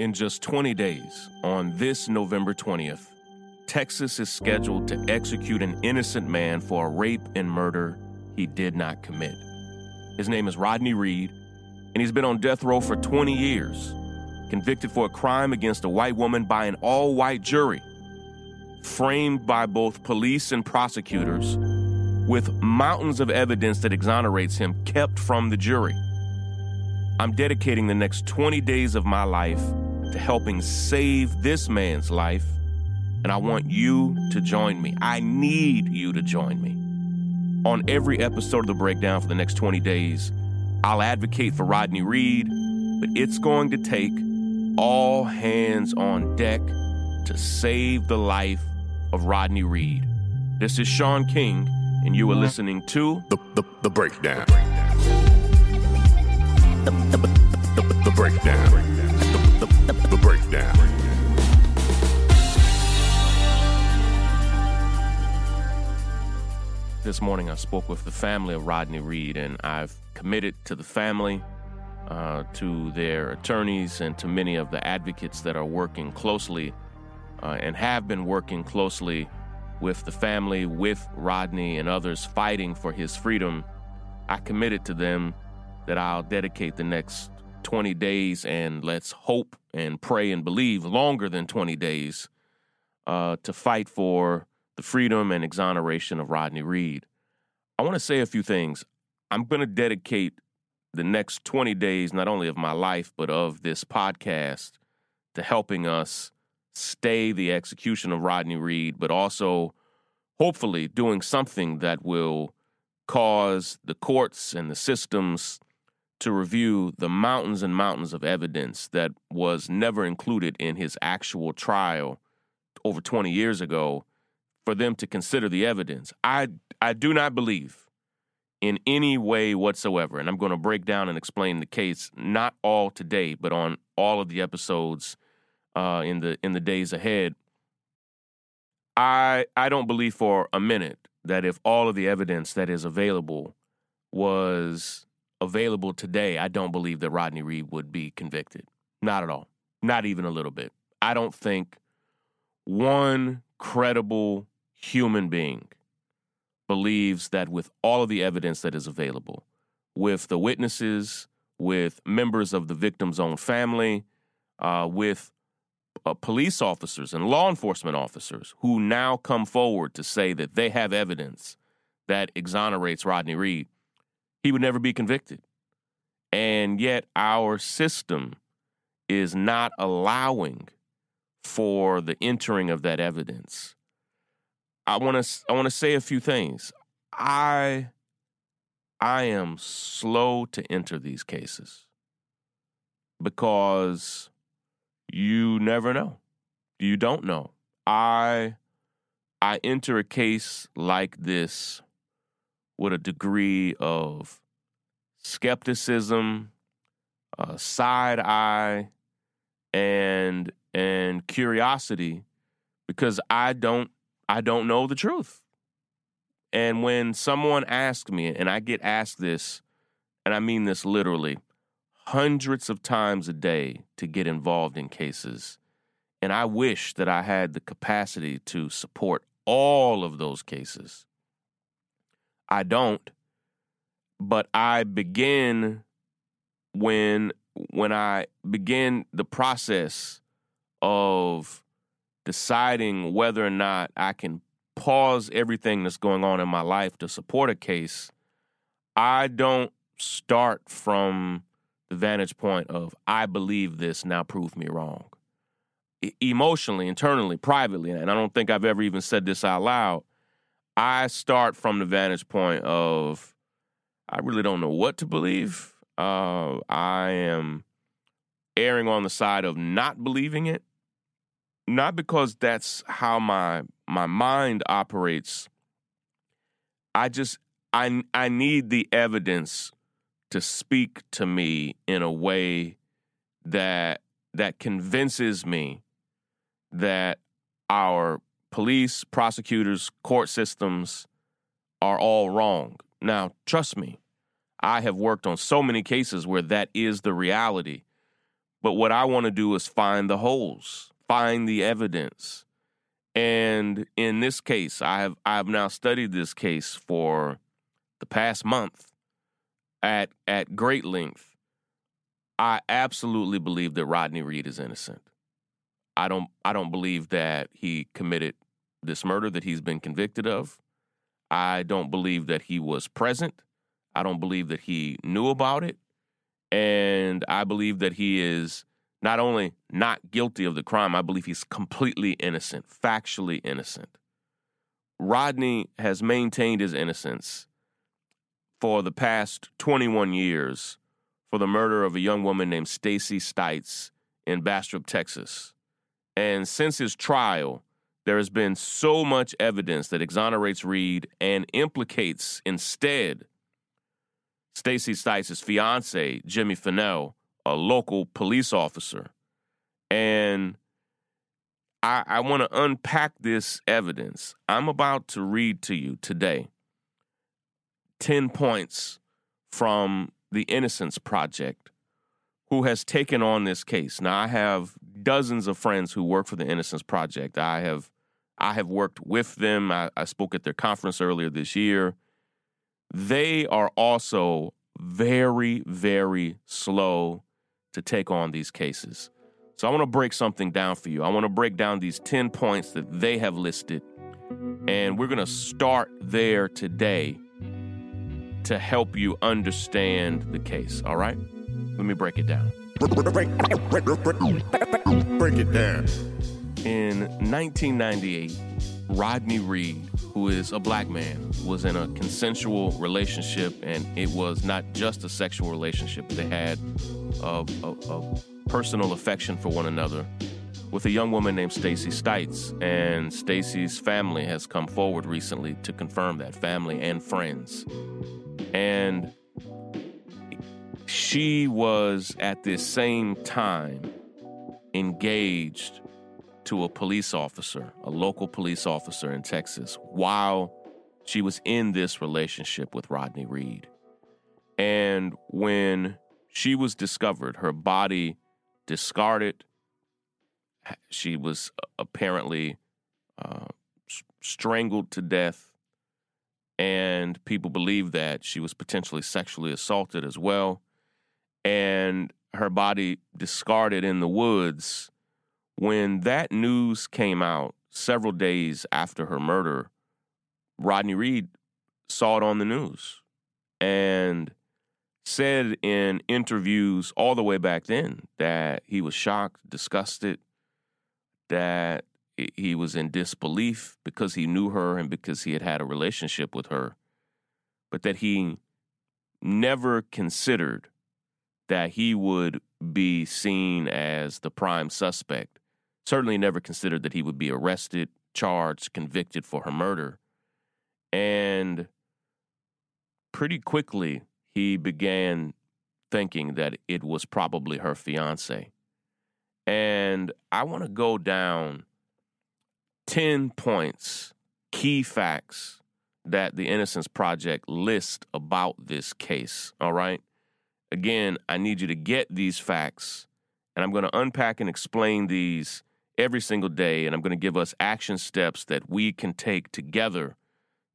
In just 20 days, on this November 20th, Texas is scheduled to execute an innocent man for a rape and murder he did not commit. His name is Rodney Reed, and he's been on death row for 20 years, convicted for a crime against a white woman by an all white jury, framed by both police and prosecutors, with mountains of evidence that exonerates him kept from the jury. I'm dedicating the next 20 days of my life to helping save this man's life, and I want you to join me. I need you to join me. On every episode of The Breakdown for the next 20 days, I'll advocate for Rodney Reed, but it's going to take all hands on deck to save the life of Rodney Reed. This is Shaun King, and you are listening to The, the, the breakdown. The, the, the, the breakdown. The, the, the, breakdown. This morning, I spoke with the family of Rodney Reed, and I've committed to the family, uh, to their attorneys, and to many of the advocates that are working closely uh, and have been working closely with the family, with Rodney, and others fighting for his freedom. I committed to them that I'll dedicate the next 20 days, and let's hope and pray and believe longer than 20 days uh, to fight for the freedom and exoneration of Rodney Reed. I want to say a few things. I'm going to dedicate the next 20 days, not only of my life, but of this podcast, to helping us stay the execution of Rodney Reed, but also hopefully doing something that will cause the courts and the systems to review the mountains and mountains of evidence that was never included in his actual trial over 20 years ago for them to consider the evidence. I I do not believe in any way whatsoever, and I'm going to break down and explain the case not all today, but on all of the episodes uh, in the in the days ahead. I I don't believe for a minute that if all of the evidence that is available was available today, I don't believe that Rodney Reed would be convicted. Not at all. Not even a little bit. I don't think one credible human being believes that with all of the evidence that is available, with the witnesses, with members of the victim's own family, uh, with uh, police officers and law enforcement officers who now come forward to say that they have evidence that exonerates Rodney Reed, he would never be convicted. And yet, our system is not allowing for the entering of that evidence. I want to I want to say a few things. I I am slow to enter these cases because you never know. You don't know. I I enter a case like this with a degree of skepticism, uh, side eye, and and curiosity because I don't I don't know the truth. And when someone asks me, and I get asked this, and I mean this literally, hundreds of times a day to get involved in cases, and I wish that I had the capacity to support all of those cases. I don't, but I begin when when I begin the process of deciding whether or not I can pause everything that's going on in my life to support a case, I don't start from the vantage point of, I believe this, now prove me wrong. E- emotionally, internally, privately, and I don't think I've ever even said this out loud, I start from the vantage point of, I really don't know what to believe. Uh, I am erring on the side of not believing it not because that's how my my mind operates i just i i need the evidence to speak to me in a way that that convinces me that our police prosecutors court systems are all wrong now trust me i have worked on so many cases where that is the reality But what I want to do is find the holes, find the evidence. And in this case, I have I have now studied this case for the past month at at great length. I absolutely believe that Rodney Reed is innocent. I don't I don't believe that he committed this murder that he's been convicted of. I don't believe that he was present. I don't believe that he knew about it. And I believe that he is not only not guilty of the crime, I believe he's completely innocent, factually innocent. Rodney has maintained his innocence for the past 21 years for the murder of a young woman named Stacy Stites in Bastrop, Texas. And since his trial, there has been so much evidence that exonerates Reed and implicates instead Stacy Stites' fiance, Jimmy Fennell, a local police officer. And I, I want to unpack this evidence. I'm about to read to you today 10 points from the Innocence Project, who has taken on this case. Now, I have dozens of friends who work for the Innocence Project. I have I have worked with them. I, I spoke at their conference earlier this year. They are also very, very slow to take on these cases. So I want to break something down for you. I want to break down these 10 points that they have listed. And we're going to start there today to help you understand the case. All right? Let me break it down. Break it down. In 1998, Rodney Reed, who is a black man, was in a consensual relationship, and it was not just a sexual relationship. They had a, a, a personal affection for one another with a young woman named Stacy Stites, and Stacy's family has come forward recently to confirm that family and friends. And she was at this same time engaged to a police officer, a local police officer in Texas, while she was in this relationship with Rodney Reed. And when she was discovered, her body discarded, she was apparently uh, strangled to death. And people believe that she was potentially sexually assaulted as well. And her body discarded in the woods when that news came out several days after her murder, Rodney Reed saw it on the news and said in interviews all the way back then that he was shocked, disgusted, that he was in disbelief because he knew her and because he had had a relationship with her, but that he never considered that he would be seen as the prime suspect certainly never considered that he would be arrested, charged, convicted for her murder. And pretty quickly, he began thinking that it was probably her fiance. And I want to go down 10 points, key facts that the Innocence Project lists about this case. All right. Again, I need you to get these facts, and I'm going to unpack and explain these every single day, and I'm going to give us action steps that we can take together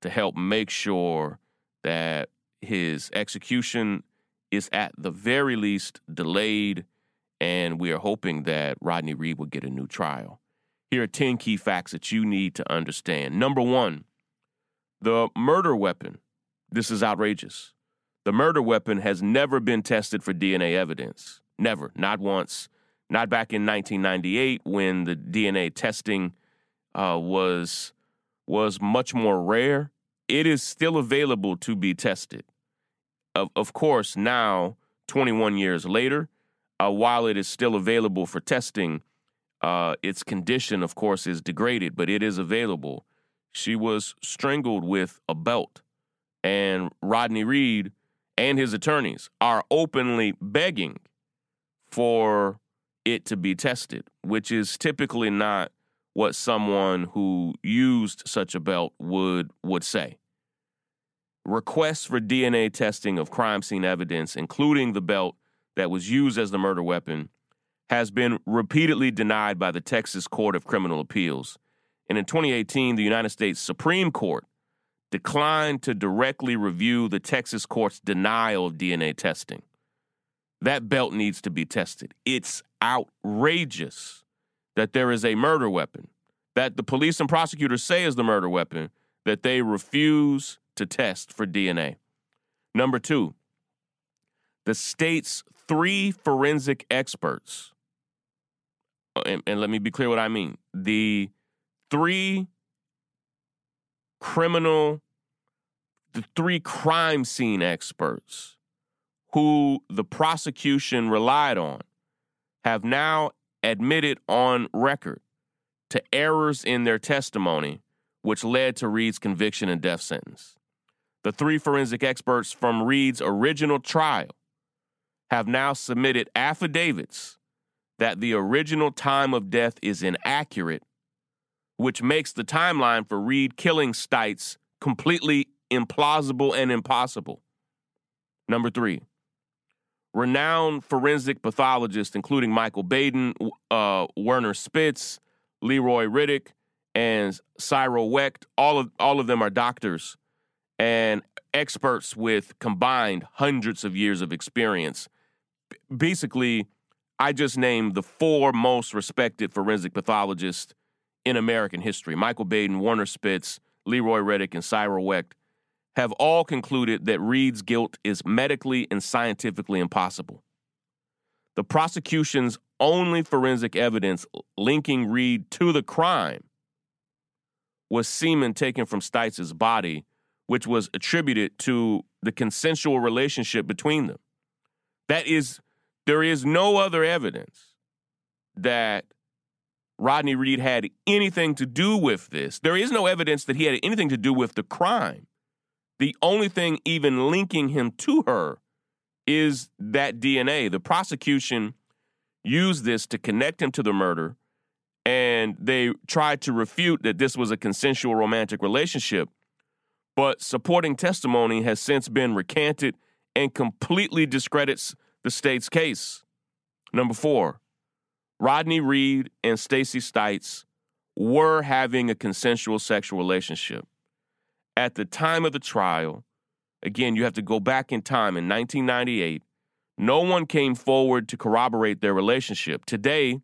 to help make sure that his execution is at the very least delayed, and we are hoping that Rodney Reed will get a new trial. Here are 10 key facts that you need to understand. Number one, the murder weapon. This is outrageous. The murder weapon has never been tested for DNA evidence. Never, not once, not back in 1998 when the DNA testing uh, was was much more rare. It is still available to be tested. Of, of course, now 21 years later, uh, while it is still available for testing, uh, its condition, of course, is degraded, but it is available. She was strangled with a belt, and Rodney Reed and his attorneys are openly begging for it to be tested, which is typically not what someone who used such a belt would would say. Requests for DNA testing of crime scene evidence, including the belt that was used as the murder weapon, has been repeatedly denied by the Texas Court of Criminal Appeals. And in 2018, the United States Supreme Court declined to directly review the Texas court's denial of DNA testing. That belt needs to be tested. It's outrageous that there is a murder weapon that the police and prosecutors say is the murder weapon that they refuse to test for DNA. Number two, the state's three forensic experts, uh, and, and let me be clear what I mean. The three criminal, the three crime scene experts who the prosecution relied on have now admitted on record to errors in their testimony, which led to Reed's conviction and death sentence. The three forensic experts from Reed's original trial have now submitted affidavits that the original time of death is inaccurate, which makes the timeline for Reed killing Stites completely implausible and impossible. Number three, renowned forensic pathologists, including Michael Baden, uh, Werner Spitz, Leroy Riddick, and Cyril Wecht. All of all of them are doctors and experts with combined hundreds of years of experience. Basically, I just named the four most respected forensic pathologists in American history. Michael Baden, Werner Spitz, Leroy Riddick, and Cyril Wecht have all concluded that Reed's guilt is medically and scientifically impossible. The prosecution's only forensic evidence linking Reed to the crime was semen taken from Stites' body, which was attributed to the consensual relationship between them. That is, there is no other evidence that Rodney Reed had anything to do with this. There is no evidence that he had anything to do with the crime. The only thing even linking him to her is that DNA. The prosecution used this to connect him to the murder, and they tried to refute that this was a consensual romantic relationship. But supporting testimony has since been recanted and completely discredits the state's case. Number four, Rodney Reed and Stacy Stites were having a consensual sexual relationship. At the time of the trial, again, you have to go back in time in 1998, no one came forward to corroborate their relationship. Today,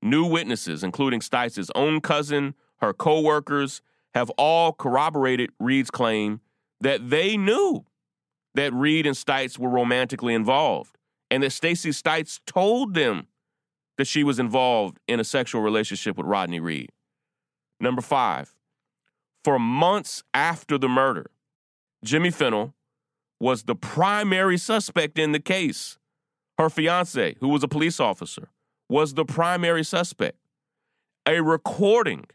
new witnesses, including Stites' own cousin, her co-workers, have all corroborated Reed's claim that they knew that Reed and Stites were romantically involved and that Stacy Stites told them that she was involved in a sexual relationship with Rodney Reed. Number five, for months after the murder, Jimmy Fennell was the primary suspect in the case. Her fiance, who was a police officer, was the primary suspect. A recording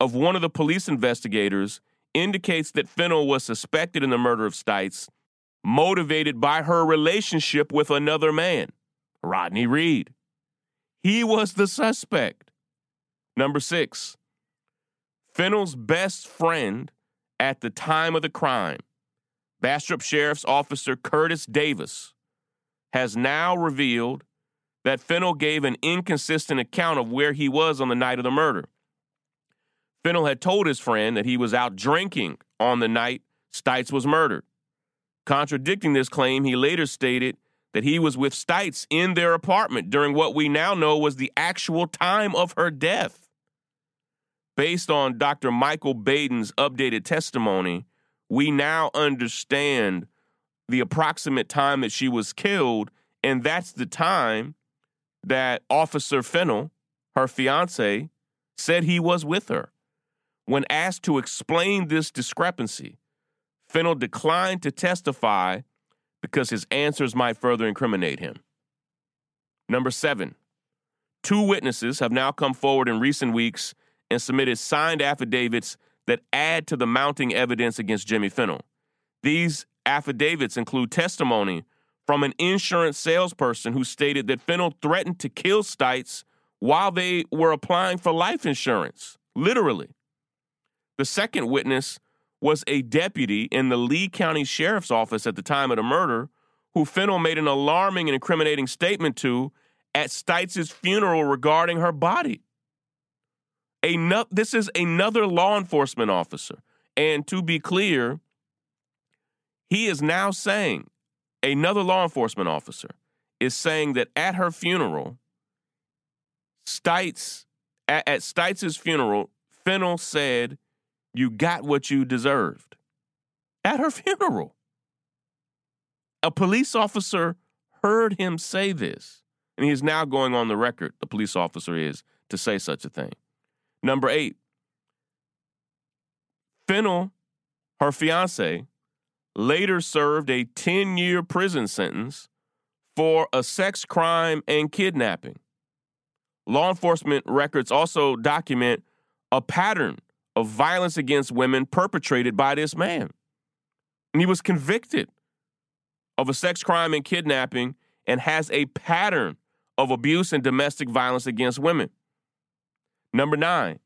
of one of the police investigators indicates that Fennell was suspected in the murder of Stites, motivated by her relationship with another man, Rodney Reed. He was the suspect. Number six, Fennell's best friend at the time of the crime Bastrop Sheriff's Officer Curtis Davis has now revealed that Fennell gave an inconsistent account of where he was on the night of the murder. Fennell had told his friend that he was out drinking on the night Stites was murdered. Contradicting this claim, he later stated that he was with Stites in their apartment during what we now know was the actual time of her death. Based on Dr. Michael Baden's updated testimony, we now understand the approximate time that she was killed, and that's the time that Officer Fennell, her fiance, said he was with her. When asked to explain this discrepancy, Fennell declined to testify because his answers might further incriminate him. Number seven, two witnesses have now come forward in recent weeks and submitted signed affidavits that add to the mounting evidence against Jimmy Fennell. These affidavits include testimony from an insurance salesperson who stated that Fennell threatened to kill Stites while they were applying for life insurance, literally. The second witness was a deputy in the Lee County Sheriff's Office at the time of the murder who Fennell made an alarming and incriminating statement to at Stites' funeral regarding her body. This is another law enforcement officer. And to be clear, he is now saying, another law enforcement officer is saying that at her funeral, Stites, at, at Stites' funeral, Fennell said, You got what you deserved. At her funeral. A police officer heard him say this. And he is now going on the record, the police officer is, to say such a thing. Number eight, Fennell, her fiance, later served a 10 year prison sentence for a sex crime and kidnapping. Law enforcement records also document a pattern of violence against women perpetrated by this man. And he was convicted of a sex crime and kidnapping and has a pattern of abuse and domestic violence against women. Number nine,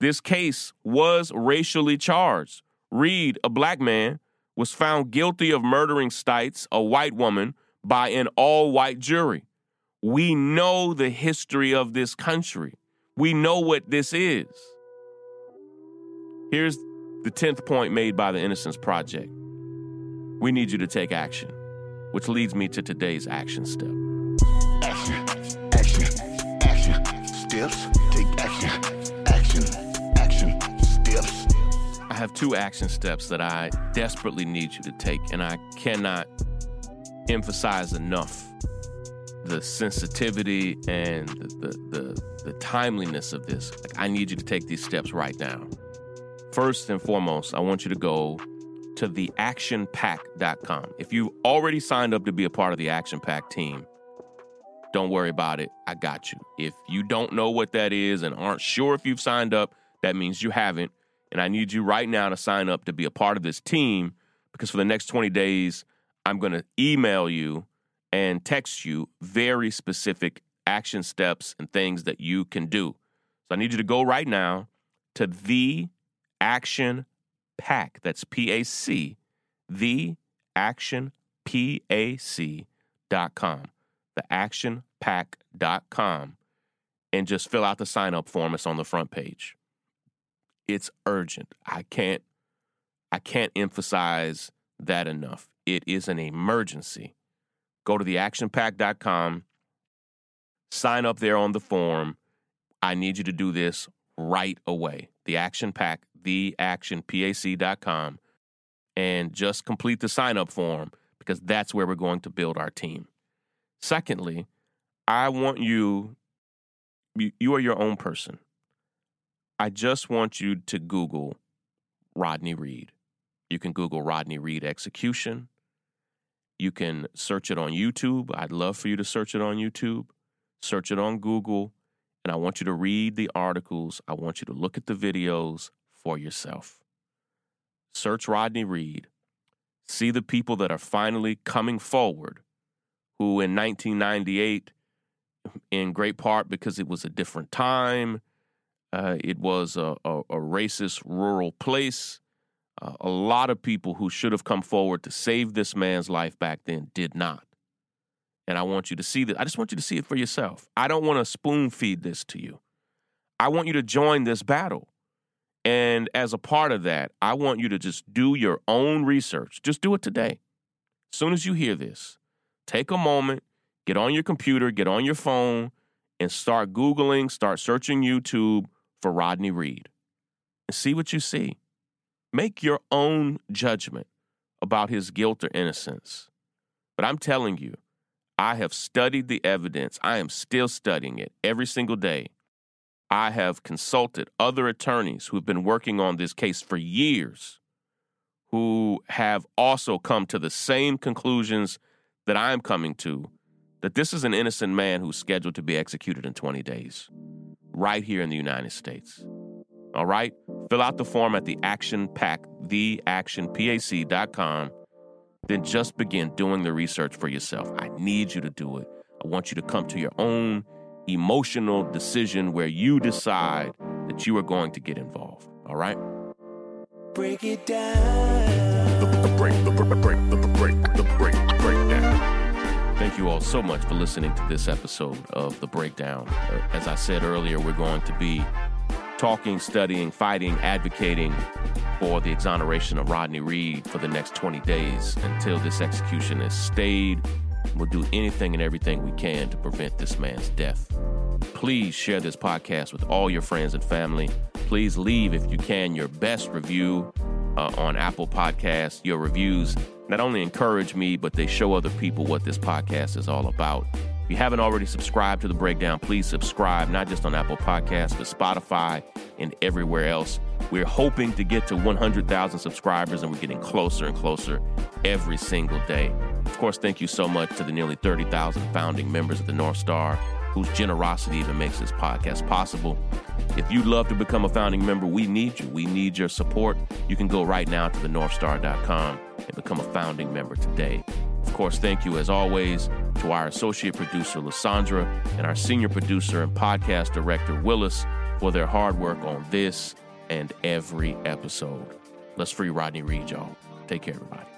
this case was racially charged. Reed, a black man, was found guilty of murdering Stites, a white woman, by an all white jury. We know the history of this country. We know what this is. Here's the 10th point made by the Innocence Project. We need you to take action, which leads me to today's action step. Action, action, action. Steps, have two action steps that I desperately need you to take, and I cannot emphasize enough the sensitivity and the, the, the, the timeliness of this. Like, I need you to take these steps right now. First and foremost, I want you to go to theactionpac.com. If you've already signed up to be a part of the Action PAC team, don't worry about it. I got you. If you don't know what that is and aren't sure if you've signed up, that means you haven't. And I need you right now to sign up to be a part of this team because for the next 20 days, I'm going to email you and text you very specific action steps and things that you can do. So I need you to go right now to the action pack. That's P A C, the action P A C dot com. The actionpac.com and just fill out the sign up form. It's on the front page. It's urgent. I can't I can't emphasize that enough. It is an emergency. Go to theactionpac.com, sign up there on the form. I need you to do this right away. The Action PAC, theactionpac.com, and just complete the sign up form because that's where we're going to build our team. Secondly, I want you, you, you are your own person. I just want you to Google Rodney Reed. You can Google Rodney Reed execution. You can search it on YouTube. I'd love for you to search it on YouTube. Search it on Google. And I want you to read the articles. I want you to look at the videos for yourself. Search Rodney Reed. See the people that are finally coming forward who in 1998, in great part because it was a different time, uh, it was a, a, a, racist rural place. Uh, a lot of people who should have come forward to save this man's life back then did not. And I want you to see that. I just want you to see it for yourself. I don't want to spoon feed this to you. I want you to join this battle. And as a part of that, I want you to just do your own research. Just do it today. As soon as you hear this, take a moment, get on your computer, get on your phone, and start Googling, start searching YouTube for Rodney Reed and see what you see. Make your own judgment about his guilt or innocence. But I'm telling you, I have studied the evidence. I am still studying it every single day. I have consulted other attorneys who've been working on this case for years who have also come to the same conclusions that I'm coming to that this is an innocent man who's scheduled to be executed in 20 days, right here in the United States. All right? Fill out the form at the Action PAC, theactionpac.com. Then just begin doing the research for yourself. I need you to do it. I want you to come to your own emotional decision where you decide that you are going to get involved. All right? Break it down. The, the break, the break, the break, the break, the breakdown. Thank you all so much for listening to this episode of The Breakdown. Uh, As I said earlier, we're going to be talking, studying, fighting, advocating for the exoneration of Rodney Reed for the next 20 days until this execution is stayed. We'll do anything and everything we can to prevent this man's death. Please share this podcast with all your friends and family. Please leave, if you can, your best review uh, on Apple Podcasts. Your reviews not only encourage me, but they show other people what this podcast is all about. If you haven't already subscribed to The Breakdown, please subscribe, not just on Apple Podcasts, but Spotify and everywhere else. We're hoping to get to 100,000 subscribers, and we're getting closer and closer every single day. Of course, thank you so much to the nearly 30,000 founding members of the North Star whose generosity even makes this podcast possible. If you'd love to become a founding member, we need you. We need your support. You can go right now to thenorthstar.com and become a founding member today. Of course, thank you as always to our associate producer, Lysandra, and our senior producer and podcast director, Willis, for their hard work on this and every episode. Let's free Rodney Reed, y'all. Take care, everybody.